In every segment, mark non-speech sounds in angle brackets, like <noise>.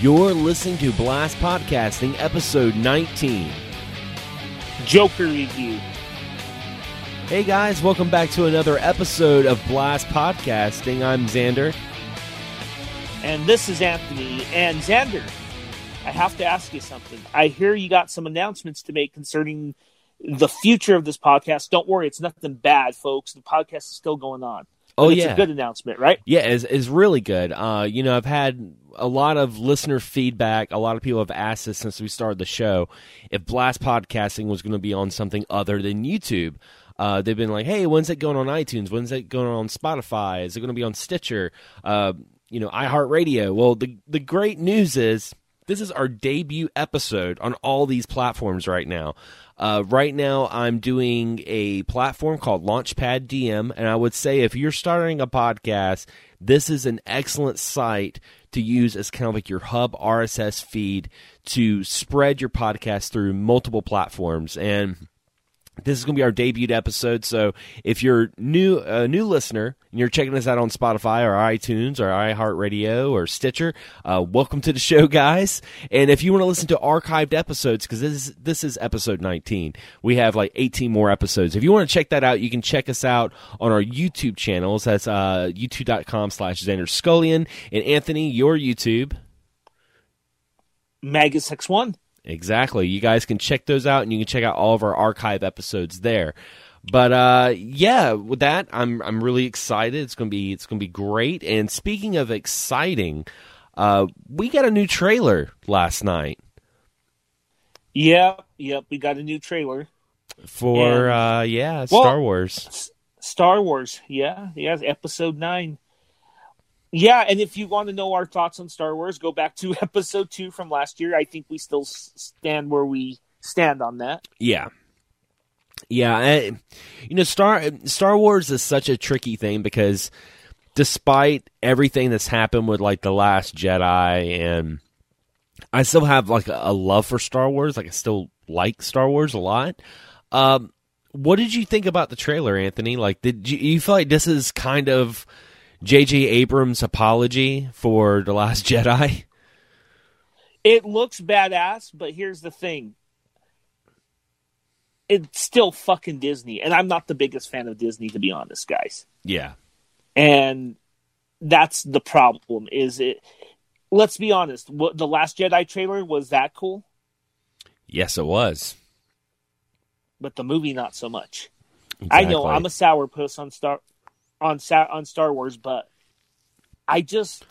You're listening to Blast Podcasting, episode 19. Joker review. Hey guys, welcome back to another episode of Blast Podcasting. I'm Xander. And this is Anthony. And Xander, I have to ask you something. I hear you got some announcements to make concerning the future of this podcast. Don't worry, it's nothing bad, folks. The podcast is still going on. Oh it's yeah, a good announcement, right? yeah, is is really good. Uh, you know, I've had a lot of listener feedback. A lot of people have asked us since we started the show if Blast Podcasting was going to be on something other than YouTube. Uh, they've been like, "Hey, when's it going on iTunes? When's it going on Spotify? Is it going to be on Stitcher? Uh, you know, iHeartRadio?" Well, the the great news is this is our debut episode on all these platforms right now. Uh, right now, I'm doing a platform called Launchpad DM, and I would say if you're starting a podcast, this is an excellent site to use as kind of like your hub RSS feed to spread your podcast through multiple platforms. And this is going to be our debut episode. So if you're new, a new listener and you're checking us out on Spotify or iTunes or iHeartRadio or Stitcher, uh, welcome to the show, guys. And if you want to listen to archived episodes, because this is this is episode 19, we have like 18 more episodes. If you want to check that out, you can check us out on our YouTube channels. That's uh, youtube.com/slash Xander Scullion and Anthony. Your YouTube. Magus X1. Exactly. You guys can check those out, and you can check out all of our archive episodes there. But uh, yeah, with that, I'm I'm really excited. It's gonna be it's gonna be great. And speaking of exciting, uh, we got a new trailer last night Yep, yep. We got a new trailer. for And- uh, yeah Well- Star Wars. Star Wars. Yeah, yeah. Episode 9. Yeah, and if you want to know our thoughts on Star Wars, go back to <laughs> episode 2 from last year. I think we still stand where we stand on that. Yeah. Yeah, I, you know, Star Star Wars is such a tricky thing because despite everything that's happened with like the Last Jedi, and I still have like a, a love for Star Wars. Like I still like Star Wars a lot. Um, what did you think about the trailer, Anthony? Like, did you, you feel like this is kind of J.J. Abrams' apology for the Last Jedi? It looks badass, but here's the thing. It's still fucking Disney, and I'm not the biggest fan of Disney to be honest, guys. Yeah, And that's the problem is it let's be honest, what the last Jedi trailer was that cool, yes, it was. but the movie not so much. I know I'm a sourpuss on Star on on Star Wars, but I just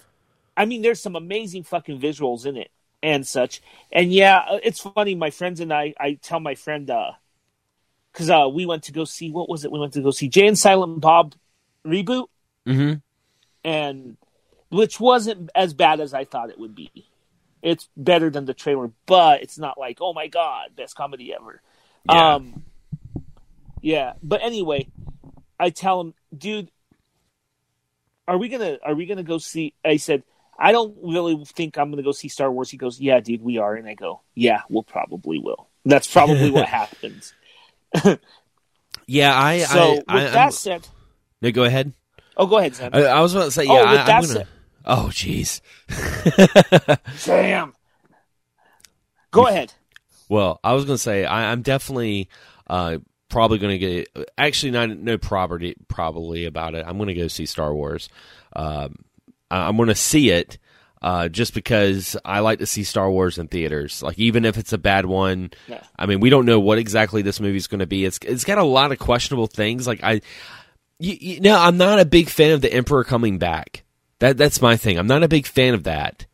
I mean there's some amazing fucking visuals in it and such. And yeah, uh, it's funny my friends and I I tell my friend uh cuz uh we went to go see what was it? We went to go see Jay and Silent Bob reboot hmm and which wasn't as bad as I thought it would be. It's better than the trailer, but it's not like, "Oh my god, best comedy ever." Yeah. Um, yeah, but anyway, I tell him, dude, are we gonna are we gonna go see? I said, I don't really think I'm gonna go see Star Wars. He goes, Yeah, dude, we are, and I go, Yeah, we'll probably will. That's probably what <laughs> happens. Yeah, I. so I, with I, that I'm- said, no, go ahead. oh, go ahead, Sam. I, I was about to say, yeah, Oh, I, I'm gonna. said- Oh, jeez. <laughs> Sam, go ahead. Well, I was gonna say I, I'm definitely uh, probably gonna get. Actually, not no property probably about it. I'm gonna go see Star Wars. Um, I'm gonna see it. Uh, just because I like to see Star Wars in theaters, like even if it's a bad one, Yeah. I mean, we don't know what exactly this movie's going to be. It's it's got a lot of questionable things. Like I, you, you know, I'm not a big fan of the Emperor coming back. That that's my thing. I'm not a big fan of that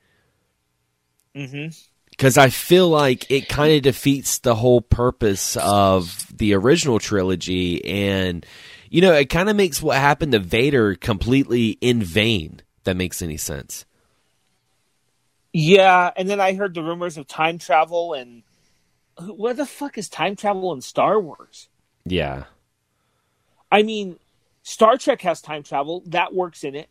hmm because I feel like it kind of defeats the whole purpose of the original trilogy, and you know, it kind of makes what happened to Vader completely in vain. That makes any sense? Yeah, and then I heard the rumors of time travel and what the fuck is time travel in Star Wars? Yeah, I mean, Star Trek has time travel that works in it.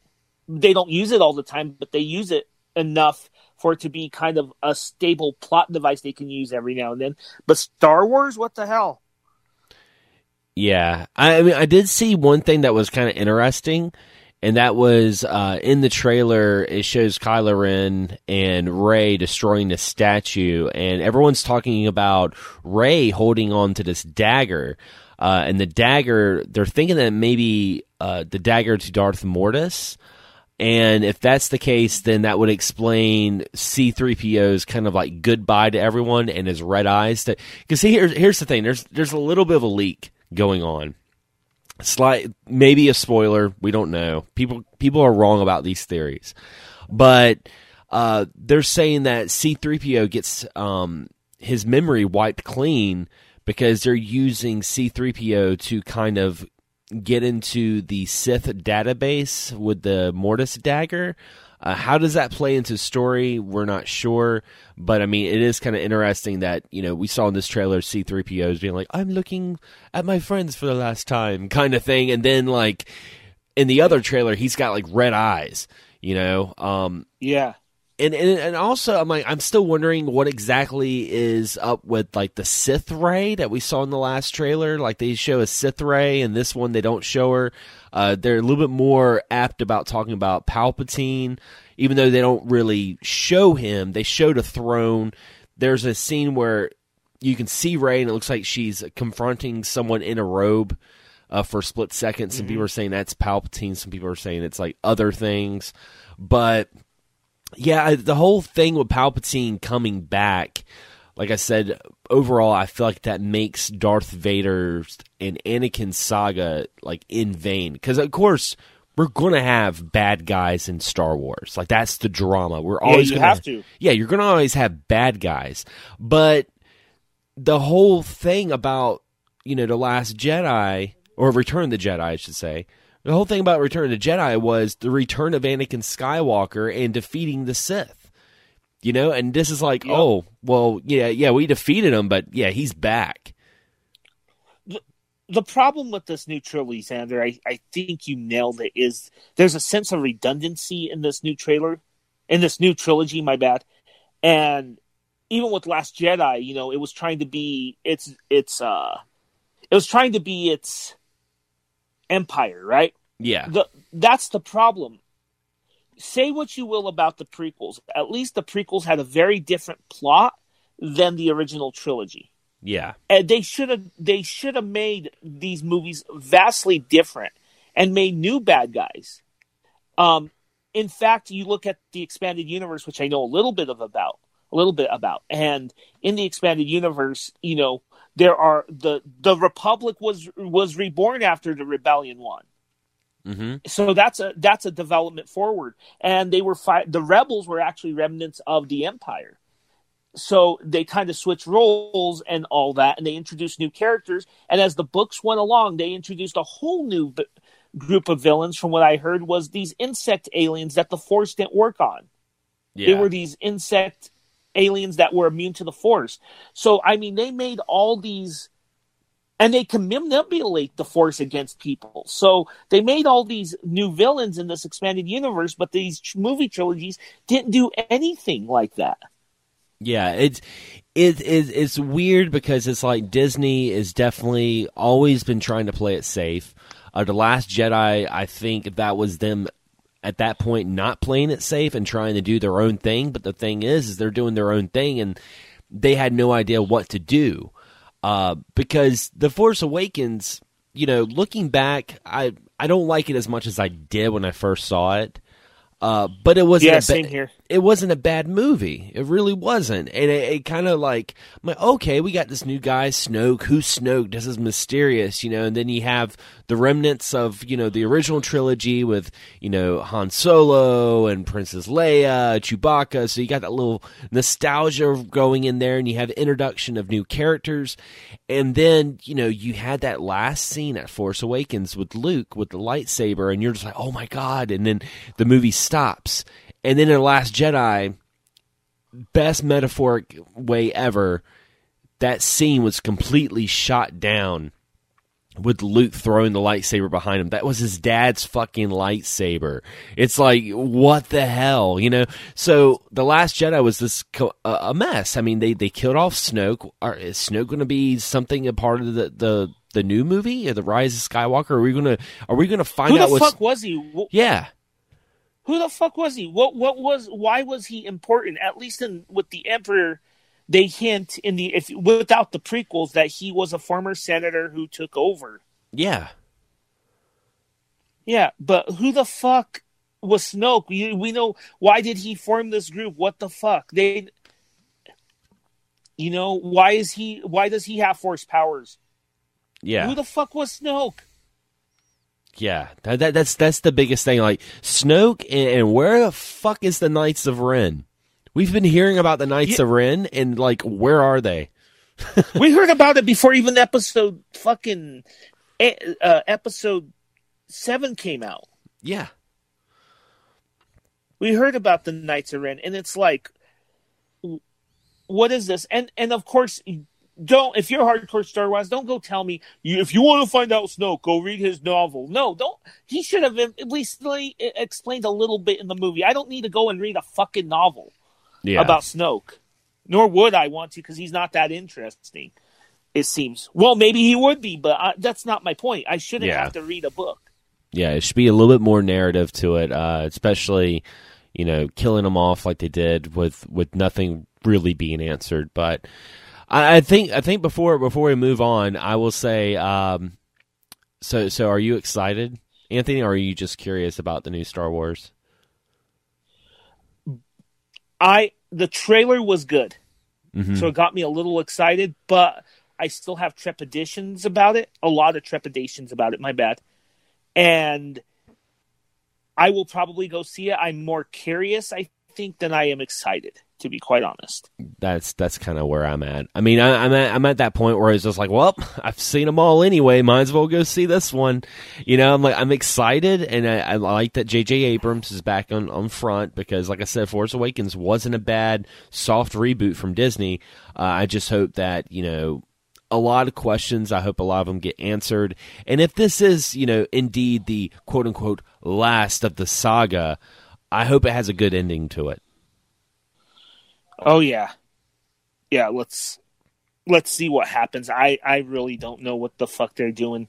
They don't use it all the time, but they use it enough for it to be kind of a stable plot device they can use every now and then. But Star Wars, what the hell? yeah. I, I mean, I did see one thing that was kind of interesting and that was uh, in the trailer. It shows Kylo Ren and Rey destroying the statue, and everyone's talking about Rey holding on to this dagger. Uh, and the dagger, they're thinking that maybe uh, the dagger to Darth Mortis. And if that's the case, then that would explain C-3PO's kind of like goodbye to everyone and his red eyes. Because here's here's the thing: there's there's a little bit of a leak going on. Slight, maybe a spoiler. We don't know. People people are wrong about these theories, but uh, they're saying that C-3PO gets um, his memory wiped clean because they're using C3PO to kind of get into the Sith database with the Mortis dagger. Uh, how does that play into story? We're not sure, but I mean, it is kind of interesting that you know we saw in this trailer C3POs being like, "I'm looking at my friends for the last time," kind of thing, and then like in the other trailer, he's got like red eyes. You know, um, yeah and, and and also I'm like I'm still wondering what exactly is up with like the Sith Rey that we saw in the last trailer. Like they show a Sith Rey, and this one they don't show her. Uh, they're a little bit more apt about talking about Palpatine, even though they don't really show him. They showed a throne. There's a scene where you can see Rey, and it looks like she's confronting someone in a robe. Uh, for a split second, some mm-hmm. people are saying that's Palpatine. Some people are saying it's like other things, but yeah, the whole thing with Palpatine coming back, like I said, overall, I feel like that makes Darth Vader's and Anakin saga like in vain. Because of course, we're gonna have bad guys in Star Wars. Like that's the drama. We're always yeah, gonna have to. Yeah, you're gonna always have bad guys. But the whole thing about you know the Last Jedi or Return of the Jedi, I should say the whole thing about Return of the Jedi was the return of Anakin Skywalker and defeating the Sith. You know, and this is like, yep. oh, well, yeah, yeah, we defeated him, but yeah, he's back. The, the problem with this new trilogy, Xander, I, I think you nailed it, is there's a sense of redundancy in this new trailer, in this new trilogy, my bad. And even with Last Jedi, you know, it was trying to be its its uh it was trying to be its Empire, right? Yeah. The, that's the problem. Say what you will about the prequels. At least the prequels had a very different plot than the original trilogy. Yeah. And they should have they should have made these movies vastly different and made new bad guys. Um in fact, you look at the expanded universe, which I know a little bit of about, a little bit about, and in the expanded universe, you know, there are the the republic was was reborn after the rebellion won. Mm-hmm. So that's a that's a development forward, and they were fi- the rebels were actually remnants of the empire. So they kind of switched roles and all that, and they introduced new characters. And as the books went along, they introduced a whole new b- group of villains. From what I heard, was these insect aliens that the Force didn't work on. Yeah. They were these insect aliens that were immune to the force. So I mean, they made all these, and they can manipulate the force against people. So they made all these new villains in this expanded universe, but these movie trilogies didn't do anything like that. Yeah, it's it, it it's weird because it's like Disney is definitely always been trying to play it safe. Uh, the Last Jedi, I think that was them at that point not playing it safe and trying to do their own thing. But the thing is, is they're doing their own thing and they had no idea what to do. Uh, because The Force Awakens, you know, looking back, I I don't like it as much as I did when I first saw it. Uh, but it wasn't. Yeah, a same here. It wasn't a bad movie. It really wasn't, and it, it kind of like, like, okay, we got this new guy, Snoke. Who's Snoke? This is mysterious, you know. And then you have the remnants of you know the original trilogy with you know Han Solo and Princess Leia, Chewbacca. So you got that little nostalgia going in there, and you have introduction of new characters, and then you know you had that last scene at Force Awakens with Luke with the lightsaber, and you're just like, oh my god! And then the movie stops, and then in the Last Jedi, best metaphoric way ever, that scene was completely shot down with Luke throwing the lightsaber behind him. That was his dad's fucking lightsaber. It's like, what the hell, you know? So the Last Jedi was this co- a mess. I mean, they they killed off Snoke. Are, is Snoke going to be something a part of the the the new movie, or the Rise of Skywalker? Are we gonna Are we gonna find Who out the fuck was he? Yeah? Who the fuck was he? What what was why was he important? At least in with the Emperor, they hint in the if without the prequels that he was a former senator who took over. Yeah. Yeah, but who the fuck was Snoke? We, we know why did he form this group? What the fuck? They You know, why is he why does he have force powers? Yeah. Who the fuck was Snoke? Yeah, that, that, that's that's the biggest thing. Like Snoke, and, and, where the fuck is the Knights of Ren? We've been hearing about the Knights Yeah. of Ren, and like, where are they? <laughs> we heard about it before even episode fucking uh, episode 7 came out. Yeah, we heard about the Knights of Ren, and it's like, what is this? And and of course, don't if you're hardcore Star Wars, don't go tell me you, if you want to find out Snoke, go read his novel. No, don't. He should have at least explained a little bit in the movie. I don't need to go and read a fucking novel yeah. about Snoke, nor would I want to because he's not that interesting. It seems. Well, maybe he would be, but I, that's not my point. I shouldn't Yeah. have to read a book. yeah. It should be a little bit more narrative to it, uh, especially you know killing them off like they did with with nothing really being answered. But I, I think I think before before we move on, I will say, um, so so are you excited, Anthony, or are you just curious about the new Star Wars? I the trailer was good. Mhm. so it got me a little excited, but I still have trepidations about it. A lot of trepidations about it. My bad. And I will probably go see it. I'm more curious, I think, than I am excited. To be quite honest. that's that's kind of where I'm at. I mean, I, I'm at I'm at that point where it's just like, well, <laughs> I've seen them all anyway. Might as well go see this one. You know, I'm like I'm excited, and I, I like that J.J. Abrams is back on on front because, like I said, Force Awakens wasn't a bad soft reboot from Disney. Uh, I just hope that you know. A lot of questions. I hope a lot of them get answered. And if this is, you know, indeed the quote unquote last of the saga, I hope it has a good ending to it. Oh yeah, yeah. Let's let's see what happens. I I really don't know what the fuck they're doing.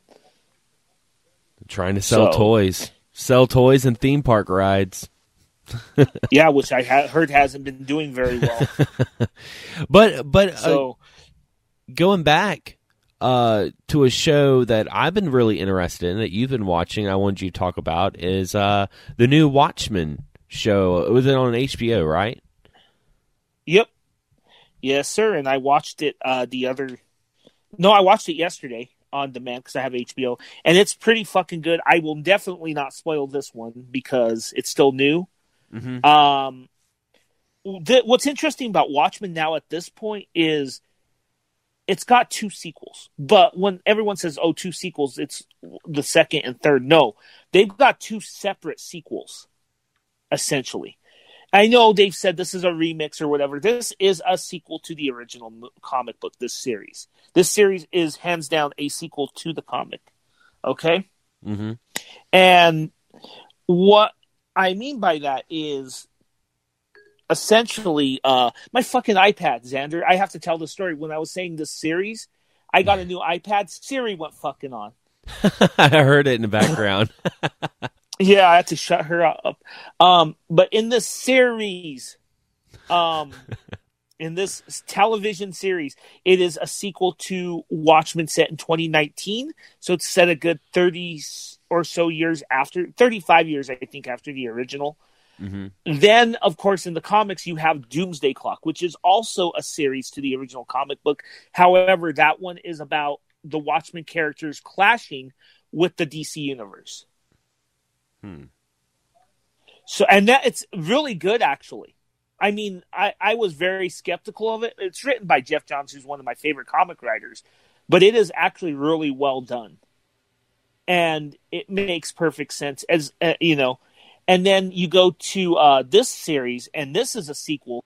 Trying to sell So- toys, sell toys and theme park rides. <laughs> Yeah, which I ha- heard hasn't been doing very well. <laughs> But but uh, So going back uh, to a show that I've been really interested in that you've been watching, I wanted you to talk about is uh, the new Watchmen show. Was It was on HBO, right? Yep. Yes, sir. And I watched it uh, the other. No, I watched it yesterday on demand because I have HBO, and it's pretty fucking good. I will definitely not spoil this one because it's still new. Mm-hmm. Um, th- what's interesting about Watchmen now at this point is it's got two sequels. But when everyone says, "Oh, two sequels," it's the second and third. No, they've got two separate sequels, essentially. I know they've said this is a remix or whatever. This is a sequel to the original comic book. This series, this series is hands down a sequel to the comic. Okay. Mm-hmm. And what I mean by that is essentially uh my fucking iPad, Xander. I have to tell the story. When I was saying this series, I got a new iPad. Siri went fucking on. <laughs> I heard it in the background. <laughs> Yeah, I had to shut her up. Um, but in this series, um, <laughs> in this television series, it is a sequel to Watchmen set in 2019. So it's set a good 30 or so years after, 35 years, I think, after the original. hmm Then, of course, in the comics, you have Doomsday Clock, which is also a series to the original comic book. However, that one is about the Watchmen characters clashing with the DC universe. Hmm. So, and that it's really good, actually. I mean, I, I was very skeptical of it. It's written by Geoff Johns, who's one of my favorite comic writers, but it is actually really well done, and it makes perfect sense. As uh, you know, and then you go to uh, this series, and this is a sequel.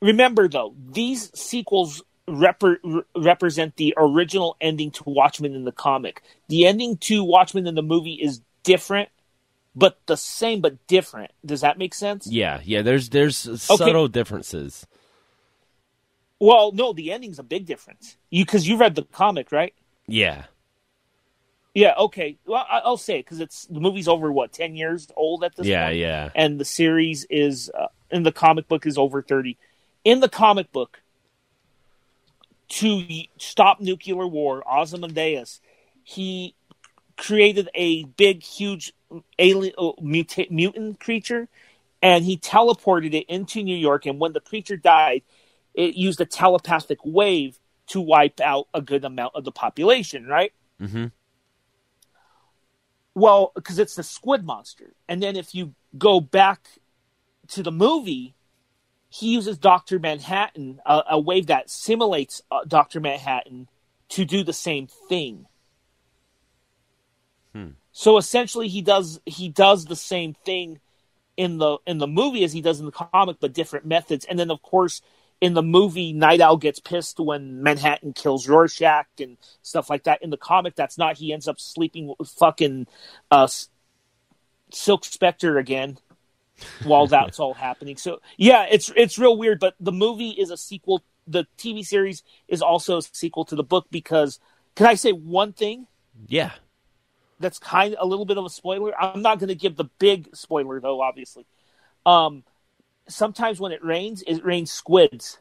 Remember, though, these sequels repre- re- represent the original ending to Watchmen in the comic. The ending to Watchmen in the movie is different, but the same but different. Does that make sense? Yeah, yeah. There's there's subtle differences. Well, no, the ending's a big difference. You because you read the comic, right? Yeah, Yeah, okay. Well, I- I'll say it because it's the movie's over what ten years old at this Yeah, point. yeah. and the series is uh, in the comic book is over 30 in the comic book to stop nuclear war ozymandias he created a big huge alien uh, muta- mutant creature and he teleported it into new york and when the creature died it used a telepathic wave to wipe out a good amount of the population right hmm well, because it's the squid monster. And then if you go back to the movie, he uses Dr. Manhattan, a, a wave that simulates uh, Dr. Manhattan, to do the same thing. So essentially, he does he does the same thing in the in the movie as he does in the comic, but different methods. And then, of course, in the movie, Nite Owl gets pissed when Manhattan kills Rorschach and stuff like that. In the comic, that's not. He ends up sleeping with fucking uh, Silk Spectre again <laughs> while that's all happening. So yeah, it's it's real weird. But the movie is a sequel. The TV series is also a sequel to the book because. Can I say one thing? Yeah. That's kind of a little bit of a spoiler. I'm not going to give the big spoiler though, obviously. Um, sometimes when it rains, it rains squids.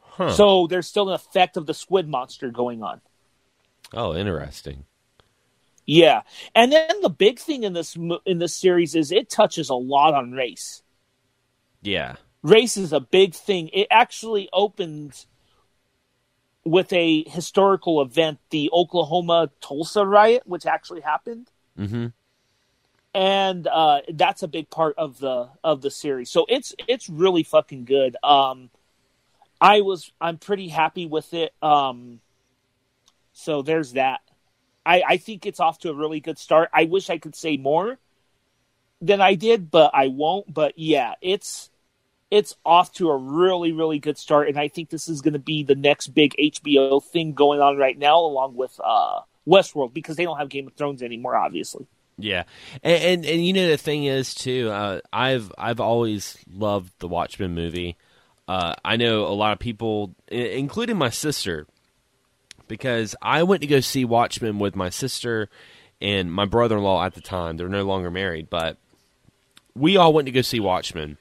Huh. So there's still an effect of the squid monster going on. oh, interesting. Yeah, and then the big thing in this in this series is it touches a lot on race. Yeah. Race is a big thing. It actually opens with a historical event, the Oklahoma Tulsa riot, which actually happened. hmm and uh, that's a big part of the of the series. So it's it's really fucking good. Um, I was I'm pretty happy with it. Um, so there's that. I I think it's off to a really good start. I wish I could say more than I did, but I won't. But yeah, it's it's off to a really really good start, and I think this is going to be the next big HBO thing going on right now, along with uh, Westworld, because they don't have Game of Thrones anymore, obviously. Yeah, and, and and you know the thing is too. Uh, I've I've always loved the Watchmen movie. Uh, I know a lot of people, including my sister, because I went to go see Watchmen with my sister and my brother-in-law at the time. They're no longer married, but we all went to go see Watchmen,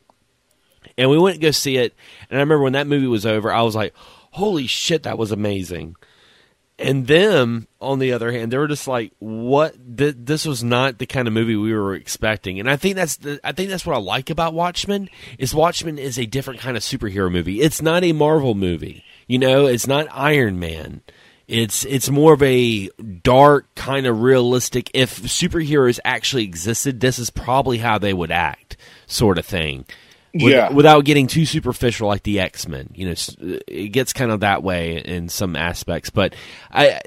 and we went to go see it. And I remember when that movie was over, I was like, "Holy shit, that was amazing!" And them, on the other hand, they were just like, "What? Th- this was not the kind of movie we were expecting." And I think that's the, I think that's what I like about Watchmen is Watchmen is a different kind of superhero movie. It's not a Marvel movie, you know. It's not Iron Man. It's it's more of a dark kind of realistic. If superheroes actually existed, this is probably how they would act, sort of thing. With- Yeah. without getting too superficial like the X Men. You know, it gets kind of that way in some aspects, but I.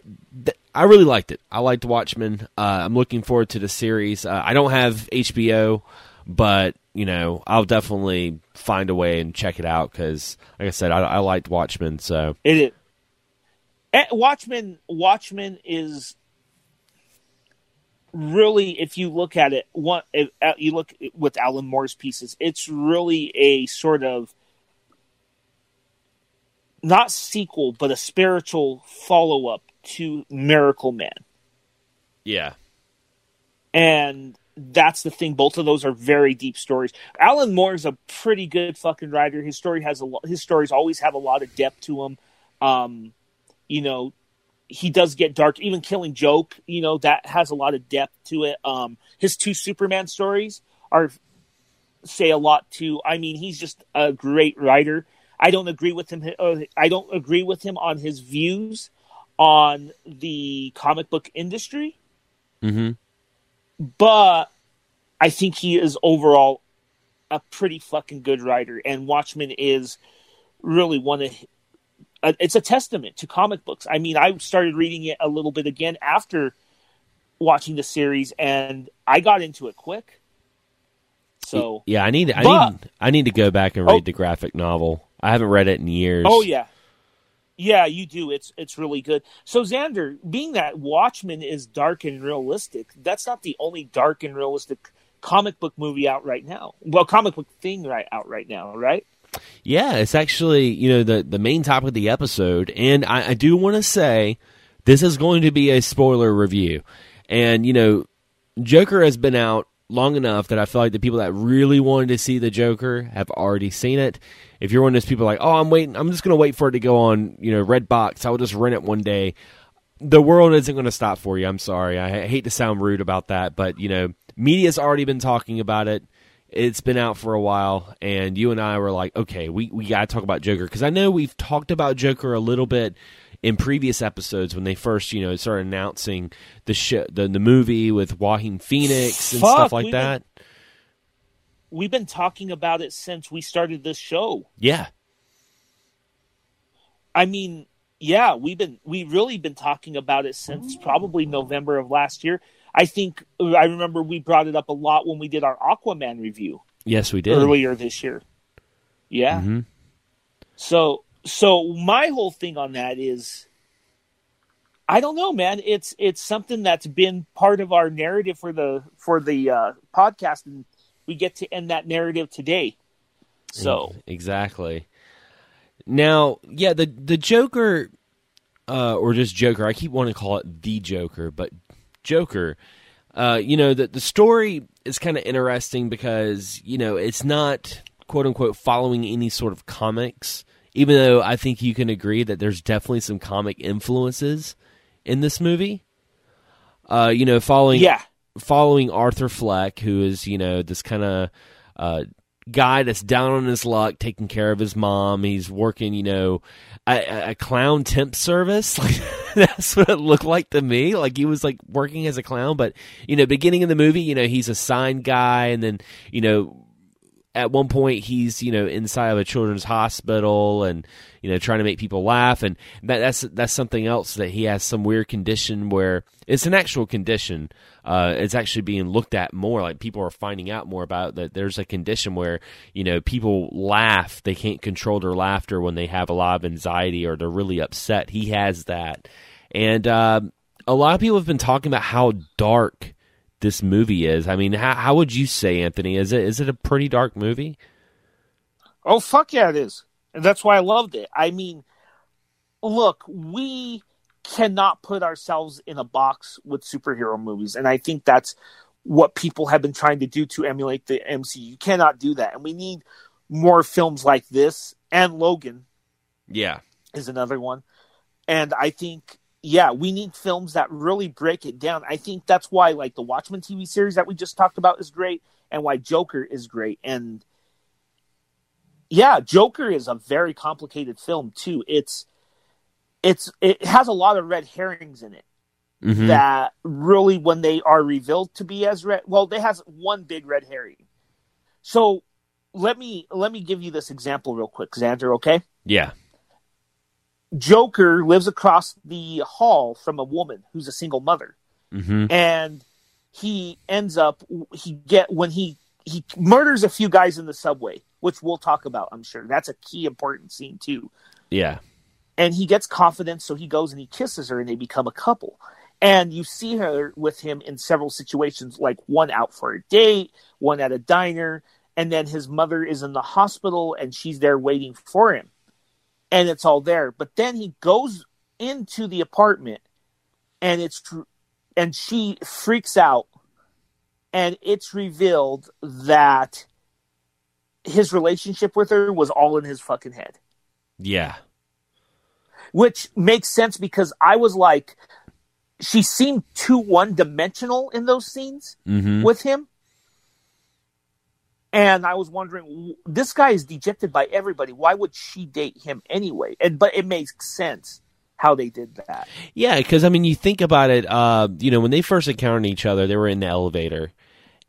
th- I really liked it. I liked Watchmen. Uh, I'm looking forward to the series. Uh, I don't have HBO, but you know I'll definitely find a way and check it out because, like I said, I, I liked Watchmen. So It is. Eh, Watchmen. Watchmen is really, if you look at it, one if, uh, you look with Alan Moore's pieces, it's really a sort of not sequel, but a spiritual follow up to Miracleman, yeah, and that's the thing. Both of those are very deep stories. Alan Moore's a pretty good fucking writer. His story has a lo- his stories always have a lot of depth to them. Um, you know, he does get dark. Even Killing Joke, you know, that has a lot of depth to it. Um, his two Superman stories are say a lot too. I mean, he's just a great writer. I don't agree with him. Uh, I don't agree with him on his views on the comic book industry, Mm-hmm. but I think he is overall a pretty fucking good writer. And Watchmen is really one of it's a testament to comic books. I mean, I started reading it a little bit again after watching the series, and I got into it quick. So, yeah. I need I But- need I need to go back and Oh. read the graphic novel. I haven't read it in years. oh yeah, yeah, you do. It's it's really good. So Xander, being that Watchmen is dark and realistic, that's not the only dark and realistic comic book movie out right now. Well, comic book thing right out right now, right? Yeah, it's actually you know the the main topic of the episode, and I, I do want to say this is going to be a spoiler review. And, you know, Joker has been out long enough that I feel like the people that really wanted to see the Joker have already seen it. If you're one of those people like, oh, I'm waiting, I'm just going to wait for it to go on, you know, Redbox. I'll just rent it one day. The world isn't going to stop for you. I'm sorry. I hate to sound rude about that, but you know, media's already been talking about it. It's been out for a while, and you and I were like, okay, we we got to talk about Joker because I know we've talked about Joker a little bit in previous episodes when they first, you know, started announcing the sh- the the movie with Joaquin Phoenix and Fuck, stuff like we've that. We've been talking about it since we started this show. Yeah, I mean, yeah, we've been we really been talking about it since probably November of last year. I think I remember we brought it up a lot when we did our Aquaman review yes, we did. earlier this year. Yeah. Mhm. So so my whole thing on that is I don't know, man. It's it's something that's been part of our narrative for the for the uh, podcast, and we get to end that narrative today. So exactly. Now, yeah, the the Joker, uh, or just Joker. I keep wanting to call it the Joker, but Joker. Uh, you know, the the story is kind of interesting because you know it's not quote unquote following any sort of comics. Even though I think you can agree that there's definitely some comic influences in this movie. Uh, you know, following yeah, following Arthur Fleck, who is you know this kind of uh, guy that's down on his luck, taking care of his mom. He's working, you know, a, a clown temp service. <laughs> <laughs> That's what it looked like to me. Like he was like working as a clown, but you know, beginning of the movie, you know, he's a sign guy, and then you know. At one point, he's you know inside of a children's hospital, and you know trying to make people laugh, and that, that's that's something else that he has some weird condition where it's an actual condition, uh, it's actually being looked at more. Like people are finding out more about that. There's a condition where you know people laugh, they can't control their laughter when they have a lot of anxiety or they're really upset. He has that, and um, a lot of people have been talking about how dark this movie is. I mean, how, how would you say, Anthony? Is it is it a pretty dark movie? Oh fuck yeah, it is, and that's why I loved it. I mean, look, we cannot put ourselves in a box with superhero movies, and I think that's what people have been trying to do to emulate the MCU. You cannot do that, and we need more films like this. And Logan Yeah, is another one, and I think. Yeah, we need films that really break it down. I think that's why, like the Watchmen TV series that we just talked about, is great, and why Joker is great. And yeah, Joker is a very complicated film too. It's it's it has a lot of red herrings in it Mhm. that really when they are revealed to be as red well, they has one big red herring. So let me let me give you this example real quick, Xander, okay? yeah, Joker lives across the hall from a woman who's a single mother. hmm and he ends up he get when he he murders a few guys in the subway which we'll talk about i'm sure. That's a key important scene too. Yeah, and he gets confidence so he goes and he kisses her and they become a couple. And you see her with him in several situations like one out for a date one at a diner and then his mother is in the hospital and she's there waiting for him and it's all there. But then he goes into the apartment and it's tr- and she freaks out and it's revealed that his relationship with her was all in his fucking head. Yeah, which makes sense because i was like she seemed too one dimensional in those scenes hmm with him and i was wondering this guy is dejected by everybody why would she date him anyway and but it makes sense how they did that Yeah, because I mean, you think about it. Uh, you know, when they first encountered each other, they were in the elevator,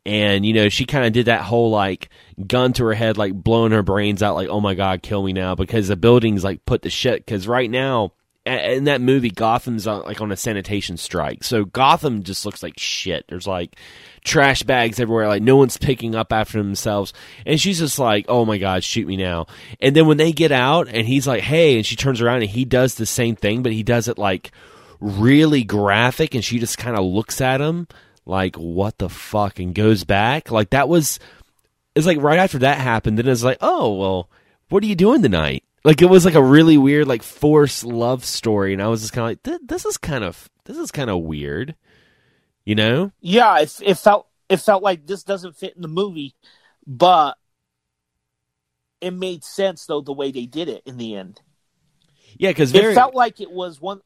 and you know, she kind of did that whole like gun to her head, like blowing her brains out, like "Oh my god, kill me now!" Because the building's like put to shit. Because right now, in that movie, Gotham's on, like on a sanitation strike, so Gotham just looks like shit. There's like trash bags everywhere, like no one's picking up after themselves, and she's just like, "Oh my god, shoot me now!" And then when they get out, and he's like, "Hey," and she turns around and he does the same thing, but he does it like really graphic, and she just kind of looks at him like, "What the fuck?" and goes back. Like that was, it's like right after that happened, then it's like, "Oh well, what are you doing tonight?" Like it was like a really weird like forced love story and i was just kind of like this is kind of this is kind of weird you know? Yeah it, it felt it felt like this doesn't fit in the movie but it made sense though the way they did it in the end. Yeah because it felt like it was one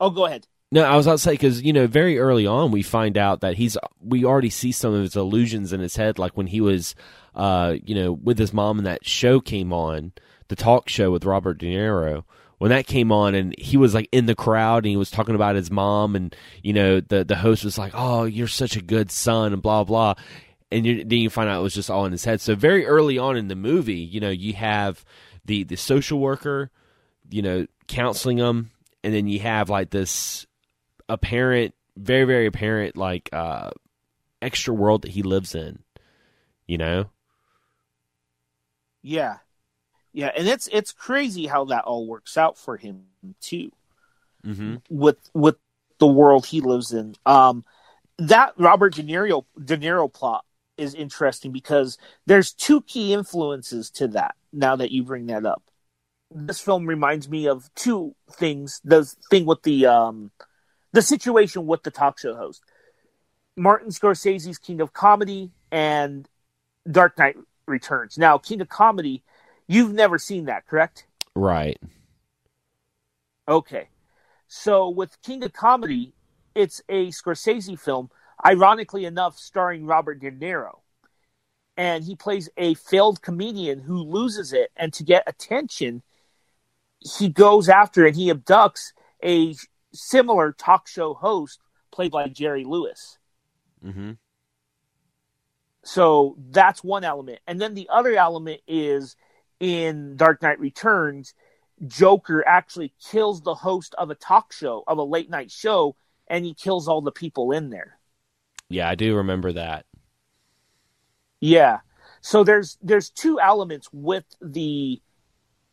oh go ahead. No, I was about to say because you know very early on we find out that he's we already see some of his illusions in his head, like when he was, uh, you know, with his mom and that show came on, the talk show with Robert De Niro. When that came on and he was like in the crowd and he was talking about his mom and you know the the host was like, "Oh, you're such a good son," and blah blah, and you, then you find out it was just all in his head. So very early on in the movie, you know, you have the the social worker, you know, counseling him, and then you have like this apparent, very very apparent like uh, extra world that he lives in. You know. Yeah, yeah, and it's it's crazy how that all works out for him too. Mm-hmm. With with the world he lives in, um, that Robert De Niro De Niro plot is interesting because there's two key influences to that. Now that you bring that up, this film reminds me of two things. The thing with the um, the situation with the talk show host. Martin Scorsese's King of Comedy and Dark Knight Returns. Now, King of Comedy, you've never seen that, correct? Right. Okay. So with King of Comedy, it's a Scorsese film, ironically enough, starring Robert De Niro. And he plays a failed comedian who loses it, and to get attention, he goes after and he abducts a similar talk show host played by Jerry Lewis. Mm-hmm. So that's one element. And then the other element is in Dark Knight Returns, Joker actually kills the host of a talk show, of a late night show, and he kills all the people in there. Yeah, I do remember that. Yeah. So there's there's two elements with the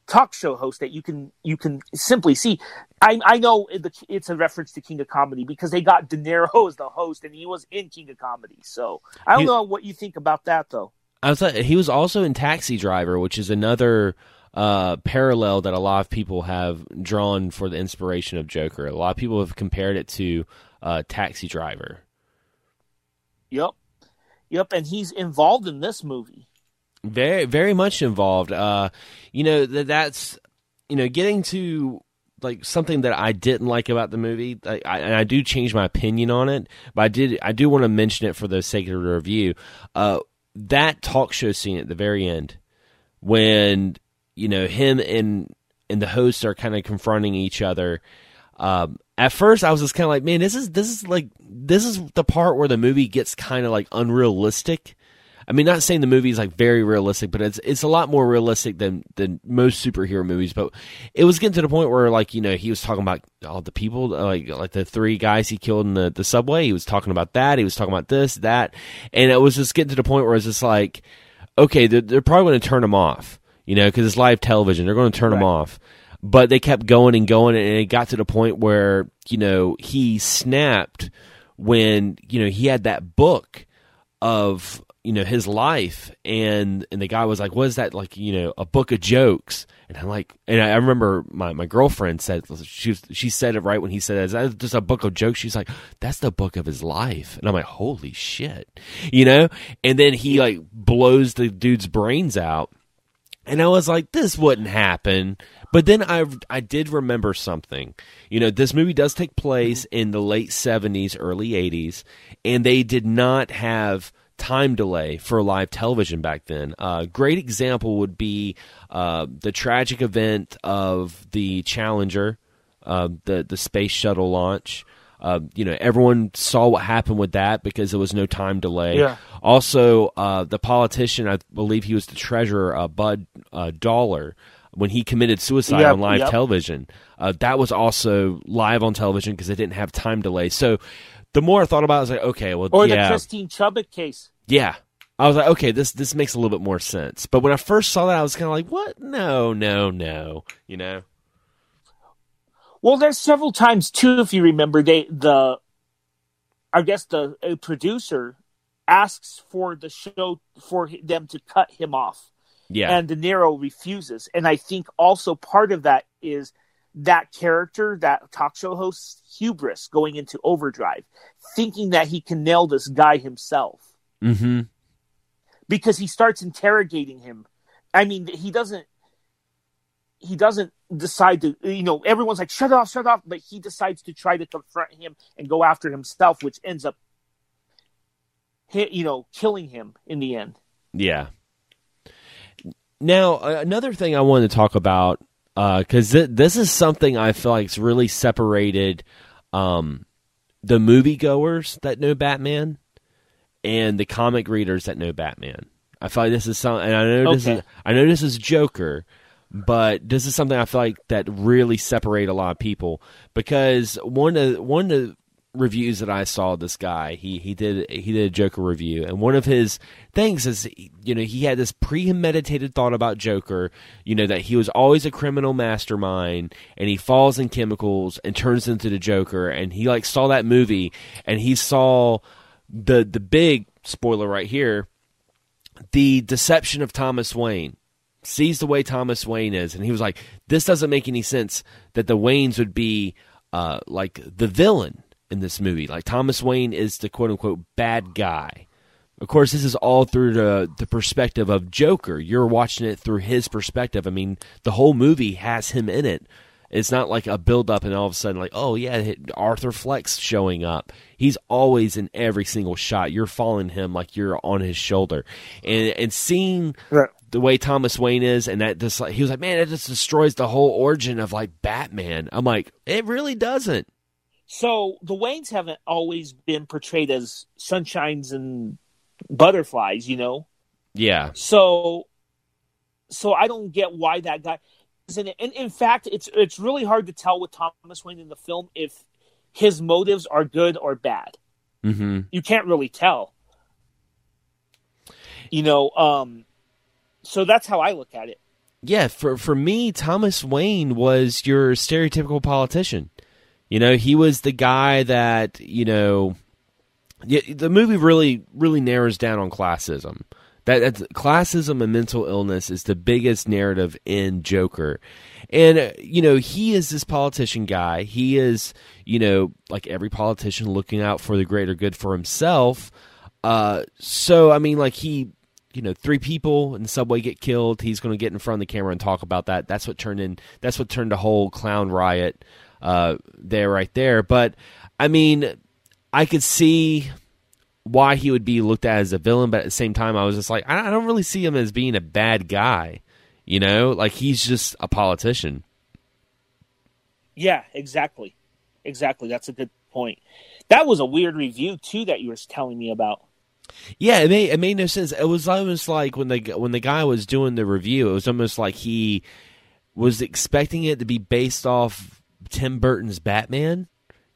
talk show host that you can you can simply see. I I know it's a reference to King of Comedy because they got De Niro <laughs> as the host and he was in King of Comedy. So I don't know what you think about that though. I was he was also in Taxi Driver, which is another uh, parallel that a lot of people have drawn for the inspiration of Joker. A lot of people have compared it to uh, Taxi Driver. Yep, yep, and he's involved in this movie. Very, very much involved. Uh, you know that that's you know getting to like something that I didn't like about the movie. I, I, and I do change my opinion on it, but I did I do want to mention it for the sake of the review. Uh, that talk show scene at the very end, when you know him and and the host are kind of confronting each other. Um, at first, I was just kind of like, man, this is this is like this is the part where the movie gets kind of like unrealistic I mean, not saying the movie is like very realistic, but it's it's a lot more realistic than than most superhero movies. But it was getting to the point where, like, you know, he was talking about all the people, like like the three guys he killed in the the subway. He was talking about that. He was talking about this, that, and it was just getting to the point where it's just like, okay, they're, they're probably going to turn him off, you know, because it's live television. They're going to turn right. him off. But they kept going and going, and it got to the point where you know he snapped when you know he had that book of you know his life. And and the guy was like what is that like you know a book of jokes? And i'm like and i, remember my, my girlfriend said she was, she said it right when he said it. is that just a book of jokes? She's like that's the book of his life. And i'm like holy shit. You know? And then he like blows the dude's brains out. And i was like this wouldn't happen. But then I I did remember something. You know, this movie does take place mm-hmm. in the late 70s, early 80s, and they did not have time delay for live television back then. A uh, great example would be uh, the tragic event of the Challenger, uh, the the space shuttle launch. Uh, you know, everyone saw what happened with that because there was no time delay. Yeah. Also, uh, the politician, I believe he was the treasurer, uh, Budd Dwyer, when he committed suicide yep, on live yep. television. that was also live on television because they didn't have time delay. So the more I thought about it, I was like, okay, well, or yeah. the Christine Chubbuck case. Yeah, I was like, okay, this this makes a little bit more sense. But when I first saw that, I was kind of like, what? No, no, no. You know. Well, there's several times too, if you remember, they the, I guess the producer asks for the show for them to cut him off, Yeah. And De Niro refuses. And I think also part of that is that character, that talk show host, hubris going into overdrive, thinking that he can nail this guy himself. Mm-hmm. Because he starts interrogating him. I mean, he doesn't he doesn't decide to you know everyone's like shut off shut off but he decides to try to confront him and go after himself which ends up hit you know killing him in the end Yeah. Now, another thing I wanted to talk about, because th- this is something I feel like it's really separated um, the moviegoers that know Batman and the comic readers that know Batman. I feel like this is something, and I know this Okay. is, I know this is Joker, but this is something I feel like that really separate a lot of people because one of one of the reviews that I saw this guy he he did he did a Joker review. And one of his things is you know he had this premeditated thought about Joker you know that he was always a criminal mastermind and he falls in chemicals and turns into the Joker. And he like saw that movie and he saw the the big spoiler right here the deception of Thomas Wayne. Sees the way Thomas Wayne is, and he was like, "This doesn't make any sense that the Waynes would be uh, like the villain in this movie. Like Thomas Wayne is the quote unquote bad guy." Of course, this is all through the the perspective of Joker. You're watching it through his perspective. I mean, the whole movie has him in it. It's not like a build up and all of a sudden like, oh yeah, Arthur Fleck's showing up. He's always in every single shot. You're following him like you're on his shoulder, and and seeing Right. the way Thomas Wayne is, and that just like he was like, man, it just destroys the whole origin of like Batman. I'm like, it really doesn't. So the waynes haven't always been portrayed as sunshines and butterflies you know Yeah, So, so I don't get why that guy is in it. And in fact, it's it's really hard to tell with Thomas Wayne in the film if his motives are good or bad. hmm You can't really tell. You know, um, so that's how I look at it. yeah. For for me, Thomas Wayne was your stereotypical politician. You know, he was the guy that you know. The movie really really narrows down on classism. That that's, classism and mental illness is the biggest narrative in Joker, and uh, you know he is this politician guy. He is you know like every politician looking out for the greater good for himself. Uh, so I mean, like he, you know, three people in the subway get killed. He's going to get in front of the camera and talk about that. That's what turned in. That's what turned the whole clown riot uh, there, right there. But I mean, I could see why he would be looked at as a villain, but at the same time, I was just like, I I don't really see him as being a bad guy. You know, like he's just a politician. Yeah, exactly, exactly. That's a good point. That was a weird review too that you were telling me about. Yeah, it made it made no sense. It was almost like when the when the guy was doing the review, it was almost like he was expecting it to be based off Tim Burton's Batman.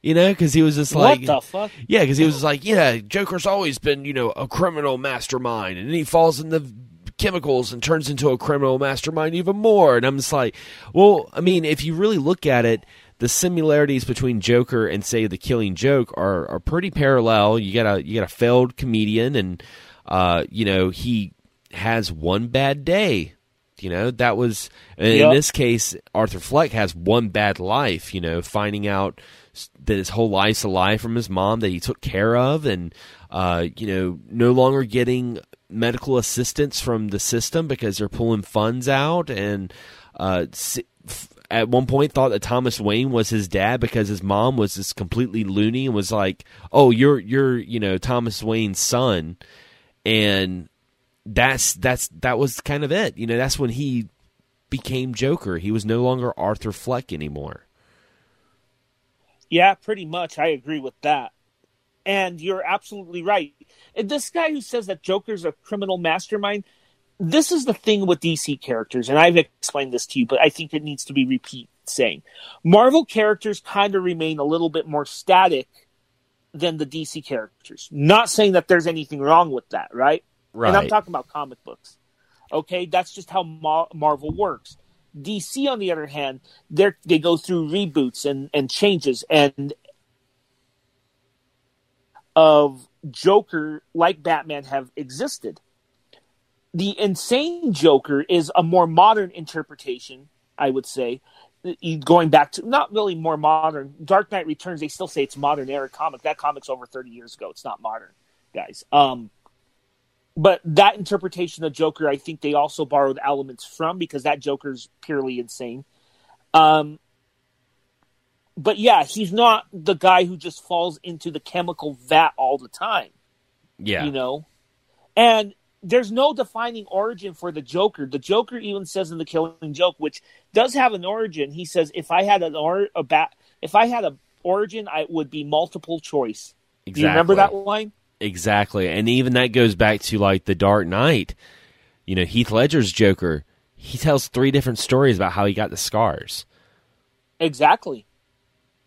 You know, because he was just like, what the fuck? yeah, because he was like, yeah, Joker's always been you know a criminal mastermind, and then he falls in the chemicals and turns into a criminal mastermind even more. And I'm just like, well, I mean, if you really look at it, the similarities between Joker and say the Killing Joke are are pretty parallel. You got a you got a failed comedian, and uh, you know he has one bad day. You know that was in Yep. this case, Arthur Fleck has one bad life. You know, finding out that his whole life's a lie from his mom that he took care of, and uh, you know, no longer getting medical assistance from the system because they're pulling funds out, and uh, at one point thought that Thomas Wayne was his dad because his mom was just completely loony and was like, "Oh, you're you're you know Thomas Wayne's son," and that's that's that was kind of it. You know, that's when he became Joker. He was no longer Arthur Fleck anymore. Yeah, pretty much. I agree with that. And you're absolutely right. This guy who says that Joker's a criminal mastermind, this is the thing with DC characters, and I've explained this to you, but I think it needs to be repeat saying. Marvel characters kind of remain a little bit more static than the DC characters. Not saying that there's anything wrong with that, right? Right. And I'm talking about comic books. Okay, that's just how Mar- Marvel works. DC, on the other hand, they they go through reboots and, and changes, and of Joker like Batman have existed. the insane Joker is a more modern interpretation, I would say. Going back to not really more modern. Dark Knight Returns, they still say it's modern era comic. That comic's over thirty years ago. It's not modern, guys. Um, but that interpretation of Joker, I think they also borrowed elements from because that Joker's purely insane. Um, but yeah, he's not the guy who just falls into the chemical vat all the time. Yeah. You know? And there's no defining origin for the Joker. The Joker even says in the Killing Joke, which does have an origin. He says, "If I had an or a bat, if I had a origin, I would be multiple choice." Exactly. Do you remember that line? Exactly, and even that goes back to like the Dark Knight. You know, Heath Ledger's Joker. He tells three different stories about how he got the scars. Exactly.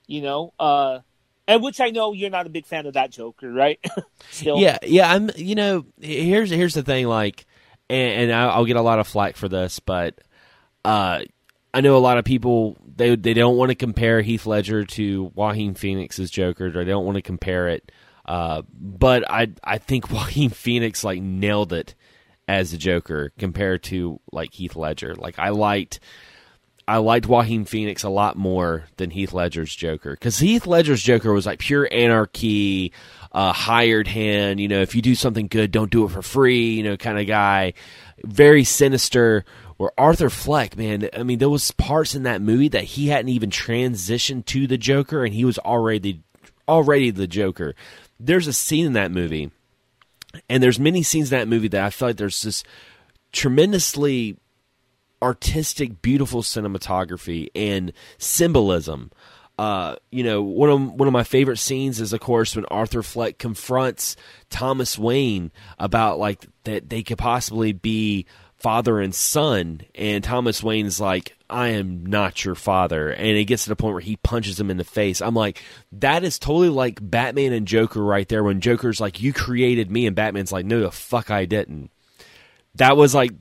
You know, uh, and which I know you're not a big fan of that Joker, right? <laughs> Yeah, yeah. I'm. You know, here's here's the thing. Like, and, and I'll get a lot of flack for this, but uh, I know a lot of people they they don't want to compare Heath Ledger to Joaquin Phoenix's Joker, or they don't want to compare it. Uh, but I I think <laughs> Joaquin Phoenix like nailed it as a Joker compared to like Heath Ledger. Like I liked I liked Joaquin Phoenix a lot more than Heath Ledger's Joker because Heath Ledger's Joker was like pure anarchy, uh, hired hand. You know, if you do something good, don't do it for free. You know, kind of guy, very sinister. Where Arthur Fleck, man, I mean, there was parts in that movie that he hadn't even transitioned to the Joker, and he was already already the Joker. There's a scene in that movie, and there's many scenes in that movie that I feel like there's this tremendously artistic, beautiful cinematography and symbolism. Uh, you know, one of one of my favorite scenes is, of course, when Arthur Fleck confronts Thomas Wayne about like that they could possibly be father and son, and Thomas Wayne's like, "I am not your father," and it gets to the point where he punches him in the face. I'm like, that is totally like Batman and Joker right there. When Joker's like, "You created me," and Batman's like, "No, the fuck I didn't." That was like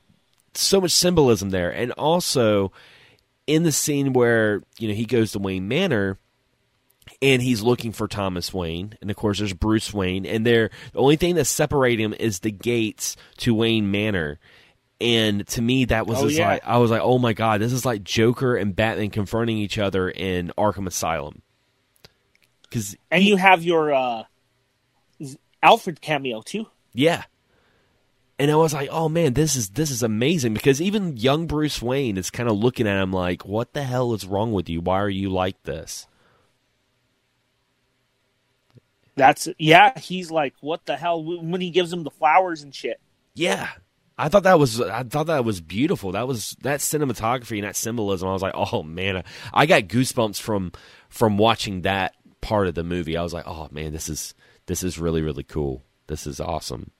so much symbolism there, and also in the scene where you know he goes to Wayne Manor and he's looking for Thomas Wayne, and of course there's Bruce Wayne, and they're the only thing that separates him is the gates to Wayne Manor. And to me, that was Oh, yeah. like I was like, oh my god, this is like Joker and Batman confronting each other in Arkham Asylum. Because And you have your uh, Alfred cameo too. Yeah. And I was like, "Oh man, this is this is amazing." Because even young Bruce Wayne is kind of looking at him like, "What the hell is wrong with you? Why are you like this?" That's yeah. He's like, what the hell? When he gives him the flowers and shit. Yeah, I thought that was I thought that was beautiful. That was that cinematography and that symbolism. I was like, "Oh man, I got goosebumps from from watching that part of the movie." I was like, "Oh man, this is this is really really cool. This is awesome."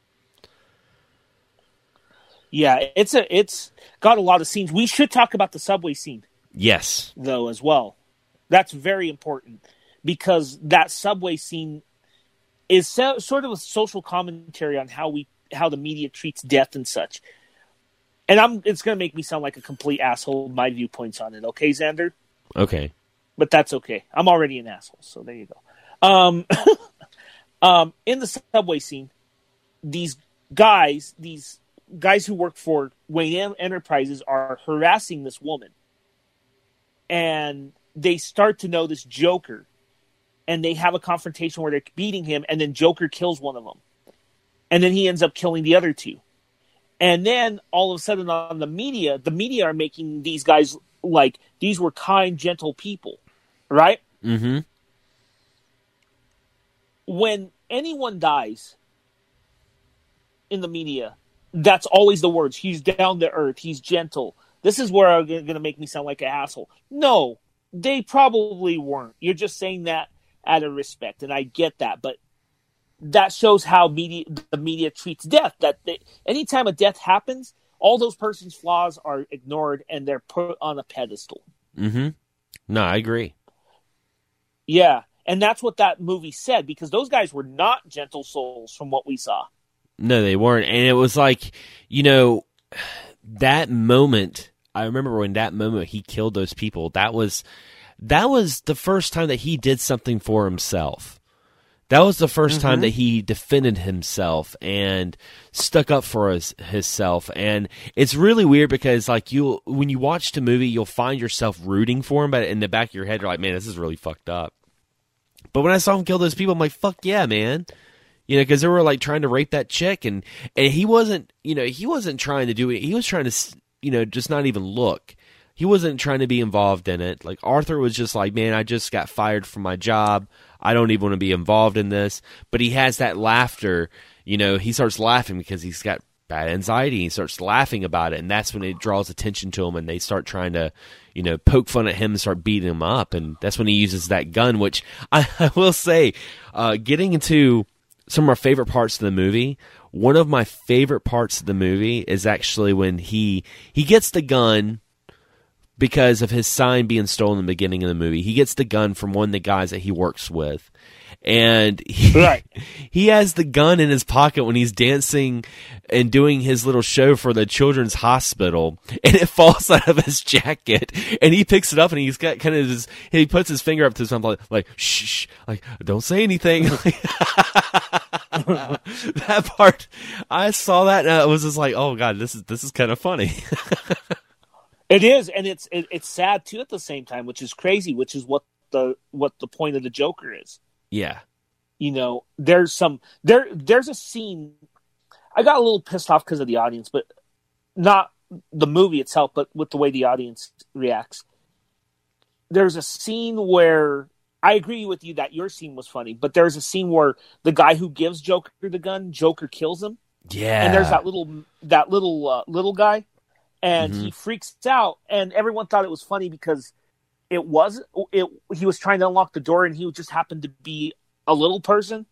Yeah, it's a it's got a lot of scenes. We should talk about the subway scene Yes. though as well. That's very important because that subway scene is so, sort of a social commentary on how we how the media treats death and such. And I'm it's going to make me sound like a complete asshole. My viewpoints on it, okay, Xander? Okay. but that's okay. I'm already an asshole, so there you go. Um, <laughs> um, in the subway scene, these guys, these guys who work for Wayne Enterprises, are harassing this woman, and they start to know this Joker, and they have a confrontation where they're beating him, and then Joker kills one of them, and then he ends up killing the other two. And then all of a sudden on the media, the media are making these guys like these were kind, gentle people, right? Mm-hmm. When anyone dies in the media, that's always the words. He's down to earth. He's gentle. This is where I'm going to make me sound like an asshole. No, they probably weren't. You're just saying that out of respect, and I get that, but that shows how media the media treats death. That they, anytime a death happens, all those person's flaws are ignored and they're put on a pedestal. Mm-hmm. No, I agree. Yeah, and that's what that movie said because those guys were not gentle souls from what we saw. No, they weren't. And it was like, you know, that moment, I remember when that moment he killed those people, that was that was the first time that he did something for himself. That was the 1st time Mhm. that he defended himself and stuck up for his himself. And it's really weird because like you when you watch the movie, you'll find yourself rooting for him, but in the back of your head, you're like, man, this is really fucked up. But when I saw him kill those people, I'm like, fuck yeah, man. You know, because they were like trying to rape that chick, and and he wasn't, you know, he wasn't trying to do it. He was trying to, you know, just not even look. He wasn't trying to be involved in it. Like Arthur was just like, man, I just got fired from my job. I don't even want to be involved in this. But he has that laughter. You know, he starts laughing because he's got bad anxiety. He starts laughing about it, and that's when it draws attention to him, and they start trying to, you know, poke fun at him and start beating him up. And that's when he uses that gun, which <laughs> I, I will say, uh, getting into some of our favorite parts of the movie. One of my favorite parts of the movie is actually when he he gets the gun because of his sign being stolen in the beginning of the movie. He gets the gun from one of the guys that he works with. And he, Right. <laughs> he has the gun in his pocket when he's dancing and doing his little show for the children's hospital and it <laughs> falls out of his jacket and he picks it up and he's got kind of his he puts his finger up to something like, like shh, shh like don't say anything <laughs> that part I saw that and I was just like oh god this is this is kind of funny It is, and it's it, it's sad too at the same time, which is crazy. Which is what the what the point of the Joker is. yeah You know, there's some there there's a scene. I got a little pissed off because of the audience, but not the movie itself, but with the way the audience reacts. There's a scene where I agree with you that your scene was funny, but there's a scene where the guy who gives Joker the gun, Joker kills him. yeah and there's that little that little uh, little guy and Mhm. he freaks out and everyone thought it was funny because it was it he was trying to unlock the door and he just happened to be a little person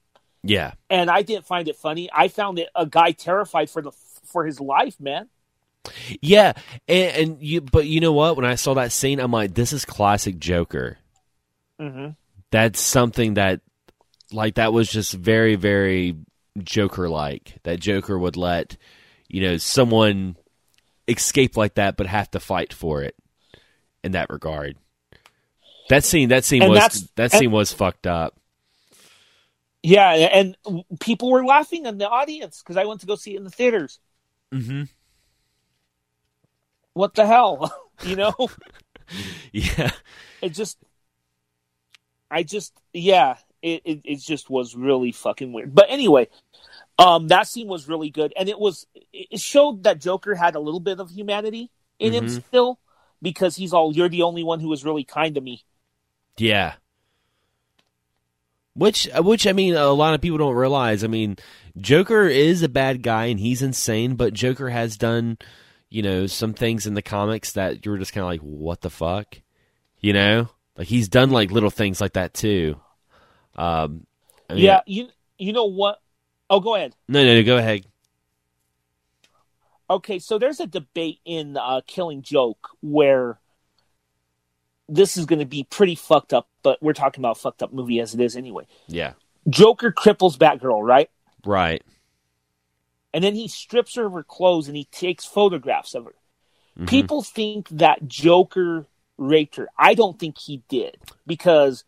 yeah and i didn't find it funny i found it a guy terrified for the for his life man Yeah, and, and you, but you know what? When I saw that scene, I'm like, this is classic Joker. mm-hmm. That's something that, like, that was just very, very Joker-like. That Joker would let, you know, someone escape like that, but have to fight for it. In that regard, that scene, that scene And was that and- scene was fucked up. yeah and people were laughing in the audience because i went to go see it in the theaters Mm-hmm. what the hell <laughs> you know <laughs> Yeah, it just i just yeah it, it it just was really fucking weird but anyway um that scene was really good and it was it showed that joker had a little bit of humanity in him Mhm. still because he's all you're the only one who was really kind to me Yeah. Which, which I mean, a lot of people don't realize. I mean, Joker is a bad guy and he's insane, but Joker has done, you know, some things in the comics that you're just kind of like, what the fuck, you know? Like he's done like little things like that too. Um, I mean, yeah you you know what oh go ahead No, no, no. Go ahead. okay so there's a debate in uh killing joke where this is going to be pretty fucked up but we're talking about a fucked up movie as it is anyway Yeah. joker cripples batgirl right Right. and then he strips her of her clothes and he takes photographs of her. Mhm. People think that Joker raped her. I don't think he did because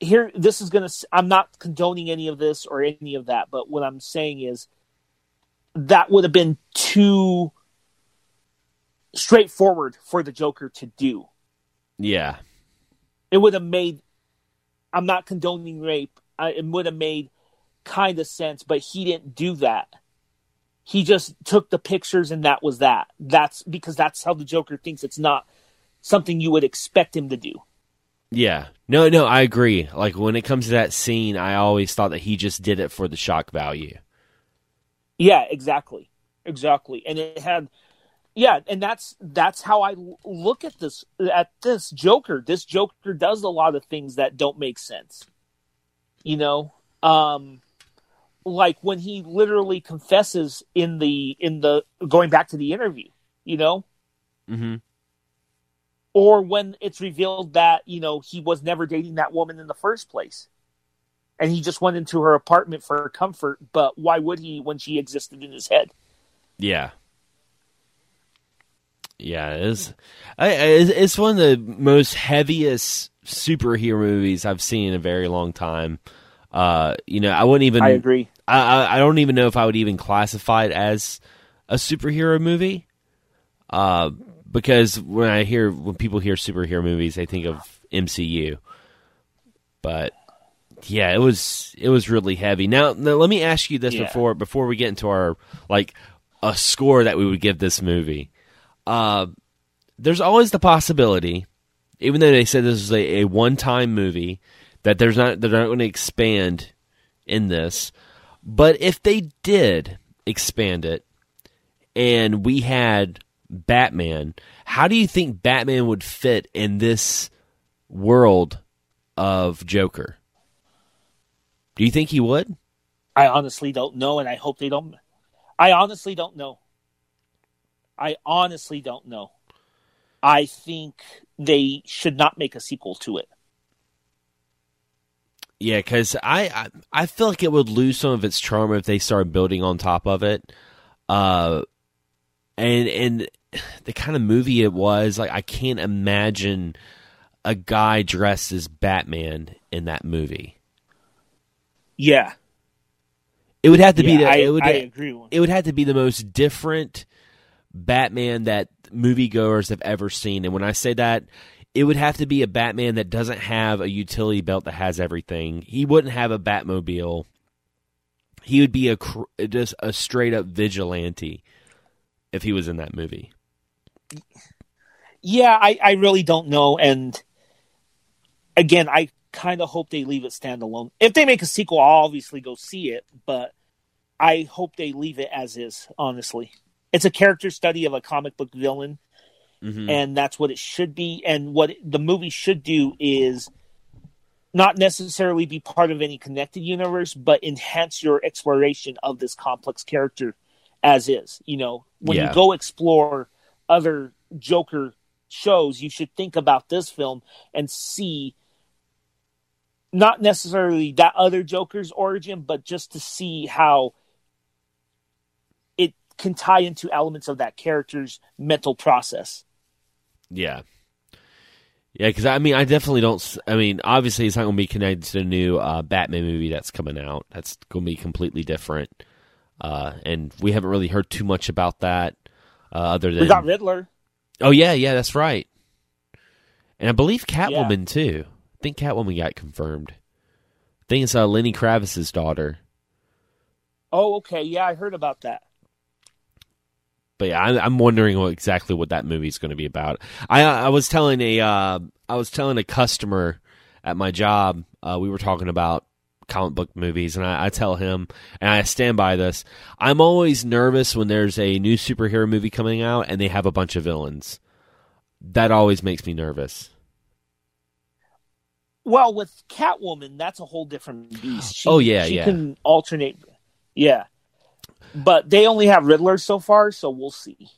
here this is going to I'm not condoning any of this or any of that, but what I'm saying is that would have been too straightforward for the Joker to do. Yeah. It would have made I'm not condoning rape. I, it would have made kind of sense, but he didn't do that. He just took the pictures and that was that. That's because that's how the Joker thinks. It's not something you would expect him to do. Yeah. No, no, I agree. Like when it comes to that scene, I always thought that he just did it for the shock value. Yeah, exactly, exactly. And it had, yeah, and that's that's how I look at this at this Joker. This Joker does a lot of things that don't make sense. You know, um, like when he literally confesses in the in the going back to the interview. You know, Mm-hmm. Or when it's revealed that you know he was never dating that woman in the first place and he just went into her apartment for comfort but why would he when she existed in his head Yeah. Yeah, it's it's one of the most heaviest superhero movies I've seen in a very long time. Uh, you know, I wouldn't even. I agree. I I don't even know if I would even classify it as a superhero movie. Uh, because when I hear when people hear superhero movies, they think of MCU. But yeah, it was it was really heavy. Now, now let me ask you this Yeah. before before we get into our like a score that we would give this movie. Uh, there's always the possibility, even though they said this is a, a one time movie, that there's not they're not going to expand in this. But if they did expand it, and we had Batman, how do you think Batman would fit in this world of Joker? Do you think he would? I honestly don't know, and I hope they don't. I honestly don't know. I honestly don't know. I think they should not make a sequel to it. Yeah, because I, I I feel like it would lose some of its charm if they started building on top of it. Uh, and and the kind of movie it was, like I can't imagine a guy dressed as Batman in that movie. Yeah, It would have to be yeah, the, I, it would I agree. it would have to be the most different Batman that moviegoers have ever seen. And when I say that, it would have to be a Batman that doesn't have a utility belt that has everything. He wouldn't have a Batmobile. He would be a just a straight up vigilante if he was in that movie. Yeah, I, I really don't know. And again, I kind of hope they leave it standalone. If they make a sequel, I'll obviously go see it, but I hope they leave it as is, honestly. It's a character study of a comic book villain, Mhm. and that's what it should be. And what the movie should do is not necessarily be part of any connected universe, but enhance your exploration of this complex character as is. You know, when Yeah. you go explore other Joker shows, you should think about this film and see not necessarily that other Joker's origin, but just to see how it can tie into elements of that character's mental process. Yeah. Yeah, because I mean, I definitely don't. I mean, obviously, it's not going to be connected to the new uh, Batman movie that's coming out. That's going to be completely different. Uh, and we haven't really heard too much about that, uh, other than We got Riddler. oh yeah, yeah, that's right. And I believe Catwoman too. I think Catwoman got confirmed. I think it's uh, Lenny Kravitz's daughter. Oh, okay. Yeah, I heard about that. but yeah, I'm, I'm wondering what exactly what that movie's going to be about. I I was telling a uh, I was telling a customer at my job uh, we were talking about comic book movies, and I, I tell him, and I stand by this. I'm always nervous when there's a new superhero movie coming out and they have a bunch of villains. That always makes me nervous. Well, with Catwoman, that's a whole different beast. She, Oh, yeah, she yeah. can alternate. Yeah, but they only have Riddler so far, so we'll see.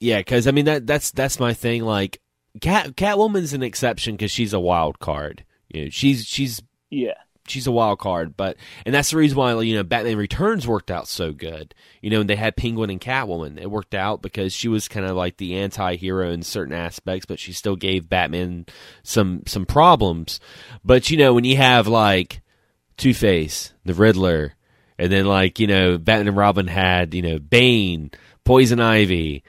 Yeah, because I mean that that's that's my thing. Like Cat Catwoman's an exception because she's a wild card. You know, she's she's Yeah, she's a wild card, but and that's the reason why you know Batman Returns worked out so good. You know, and they had Penguin and Catwoman. It worked out because she was kind of like the anti-hero in certain aspects, but she still gave Batman some some problems. But you know, when you have like Two Face, the Riddler, and then like you know Batman and Robin had you know Bane, Poison Ivy,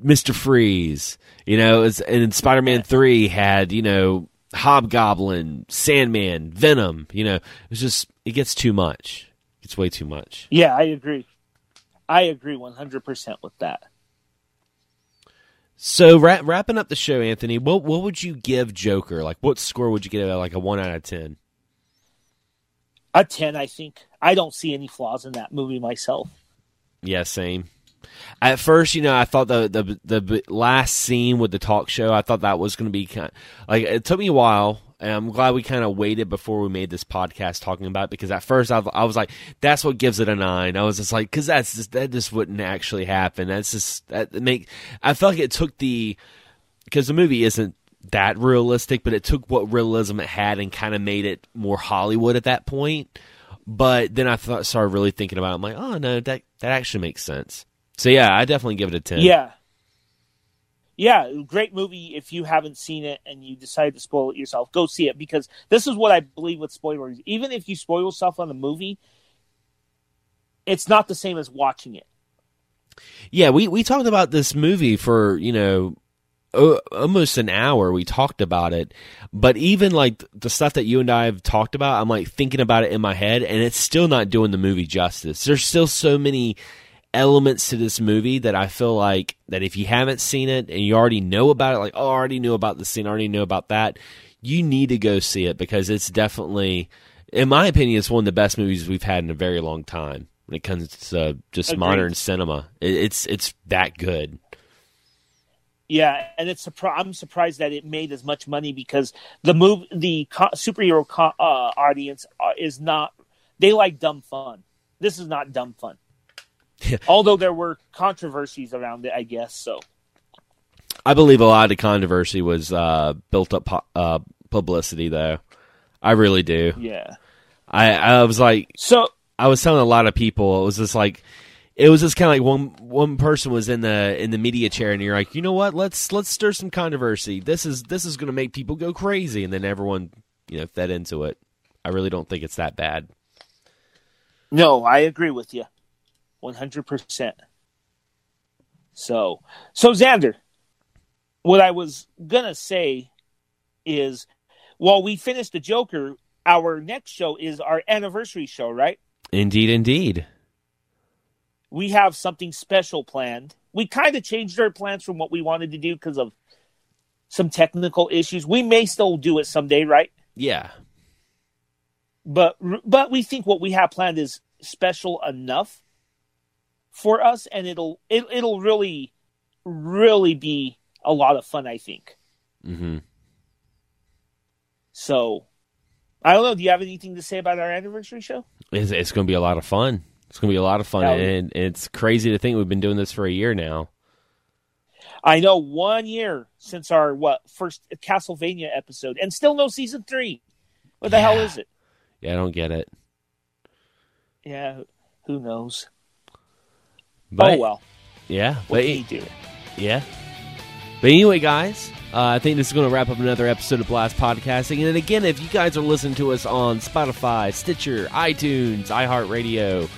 Mister Freeze. You know, and Spider Man Three had you know Hobgoblin, Sandman, Venom. You know, it's just it gets too much. It's way too much. yeah, I agree. I agree one hundred percent with that. So wrap, wrapping up the show, Anthony, what what would you give Joker? Like, what score would you give it? Like a one out of ten? A ten, I think. I don't see any flaws in that movie myself. Yeah, same. At first, you know, I thought the the the last scene with the talk show, I thought that was going to be kind of, like it took me a while, and I'm glad we kind of waited before we made this podcast talking about it because at first I, I was like, that's what gives it a nine. I was just like, because that's just that just wouldn't actually happen. That's just that make. I felt like it took the because the movie isn't that realistic, but it took what realism it had and kind of made it more Hollywood at that point. But then I thought, started really thinking about. it. I'm like, oh no, that that actually makes sense. So yeah, I definitely give it a ten. Yeah, yeah, great movie. If you haven't seen it and you decide to spoil it yourself, go see it because this is what I believe with spoilers. Even if you spoil yourself on the movie, it's not the same as watching it. Yeah, we we talked about this movie for you know o- almost an hour. We talked about it, but even like the stuff that you and I have talked about, I'm like thinking about it in my head, and it's still not doing the movie justice. There's still so many elements to this movie that I feel like that if you haven't seen it and you already know about it, like oh, I already knew about the scene, I already know about that, you need to go see it because it's definitely, in my opinion, it's one of the best movies we've had in a very long time when it comes to just Agreed. modern cinema. It, it's it's that good. Yeah, and it's I'm surprised that it made as much money because the move the co- superhero co- uh, audience uh, is not they like dumb fun. This is not dumb fun. <laughs> Although there were controversies around it, I guess so. I believe a lot of controversy was uh, built up pu- uh, publicity, though. I really do. Yeah. I I was like, So I was telling a lot of people, it was just like, it was just kind of like one one person was in the in the media chair, and you're like, you know what? Let's let's stir some controversy. This is this is going to make people go crazy, and then everyone you know fed into it. I really don't think it's that bad. no, I agree with you, one hundred percent. So so Xander, what I was gonna say is, while we finished the Joker, our next show is our anniversary show, right? Indeed, indeed. we have something special planned. We kind of changed our plans from what we wanted to do because of some technical issues. We may still do it someday, right? Yeah, But but we think what we have planned is special enough for us, and it'll it, it'll really really be a lot of fun. I think hmm so. I don't know. Do you have anything to say about our anniversary show? it's, it's going to be a lot of fun. It's going to be a lot of fun, Yeah. and it's crazy to think we've been doing this for a year now. I know one year since our what first Castlevania episode, and still no season three. What the hell is it? Yeah, I don't get it. Yeah, who knows? But, oh well, yeah, what but you do? Yeah. But anyway, guys, uh, I think this is going to wrap up another episode of Blast Podcasting. And again, if you guys are listening to us on Spotify, Stitcher, iTunes, iHeartRadio,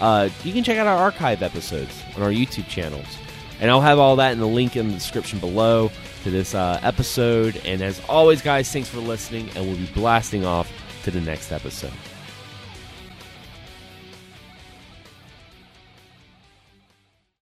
uh, you can check out our archive episodes on our YouTube channels. And I'll have all that in the link in the description below to this uh, episode. And as always, guys, thanks for listening, and we'll be blasting off to the next episode.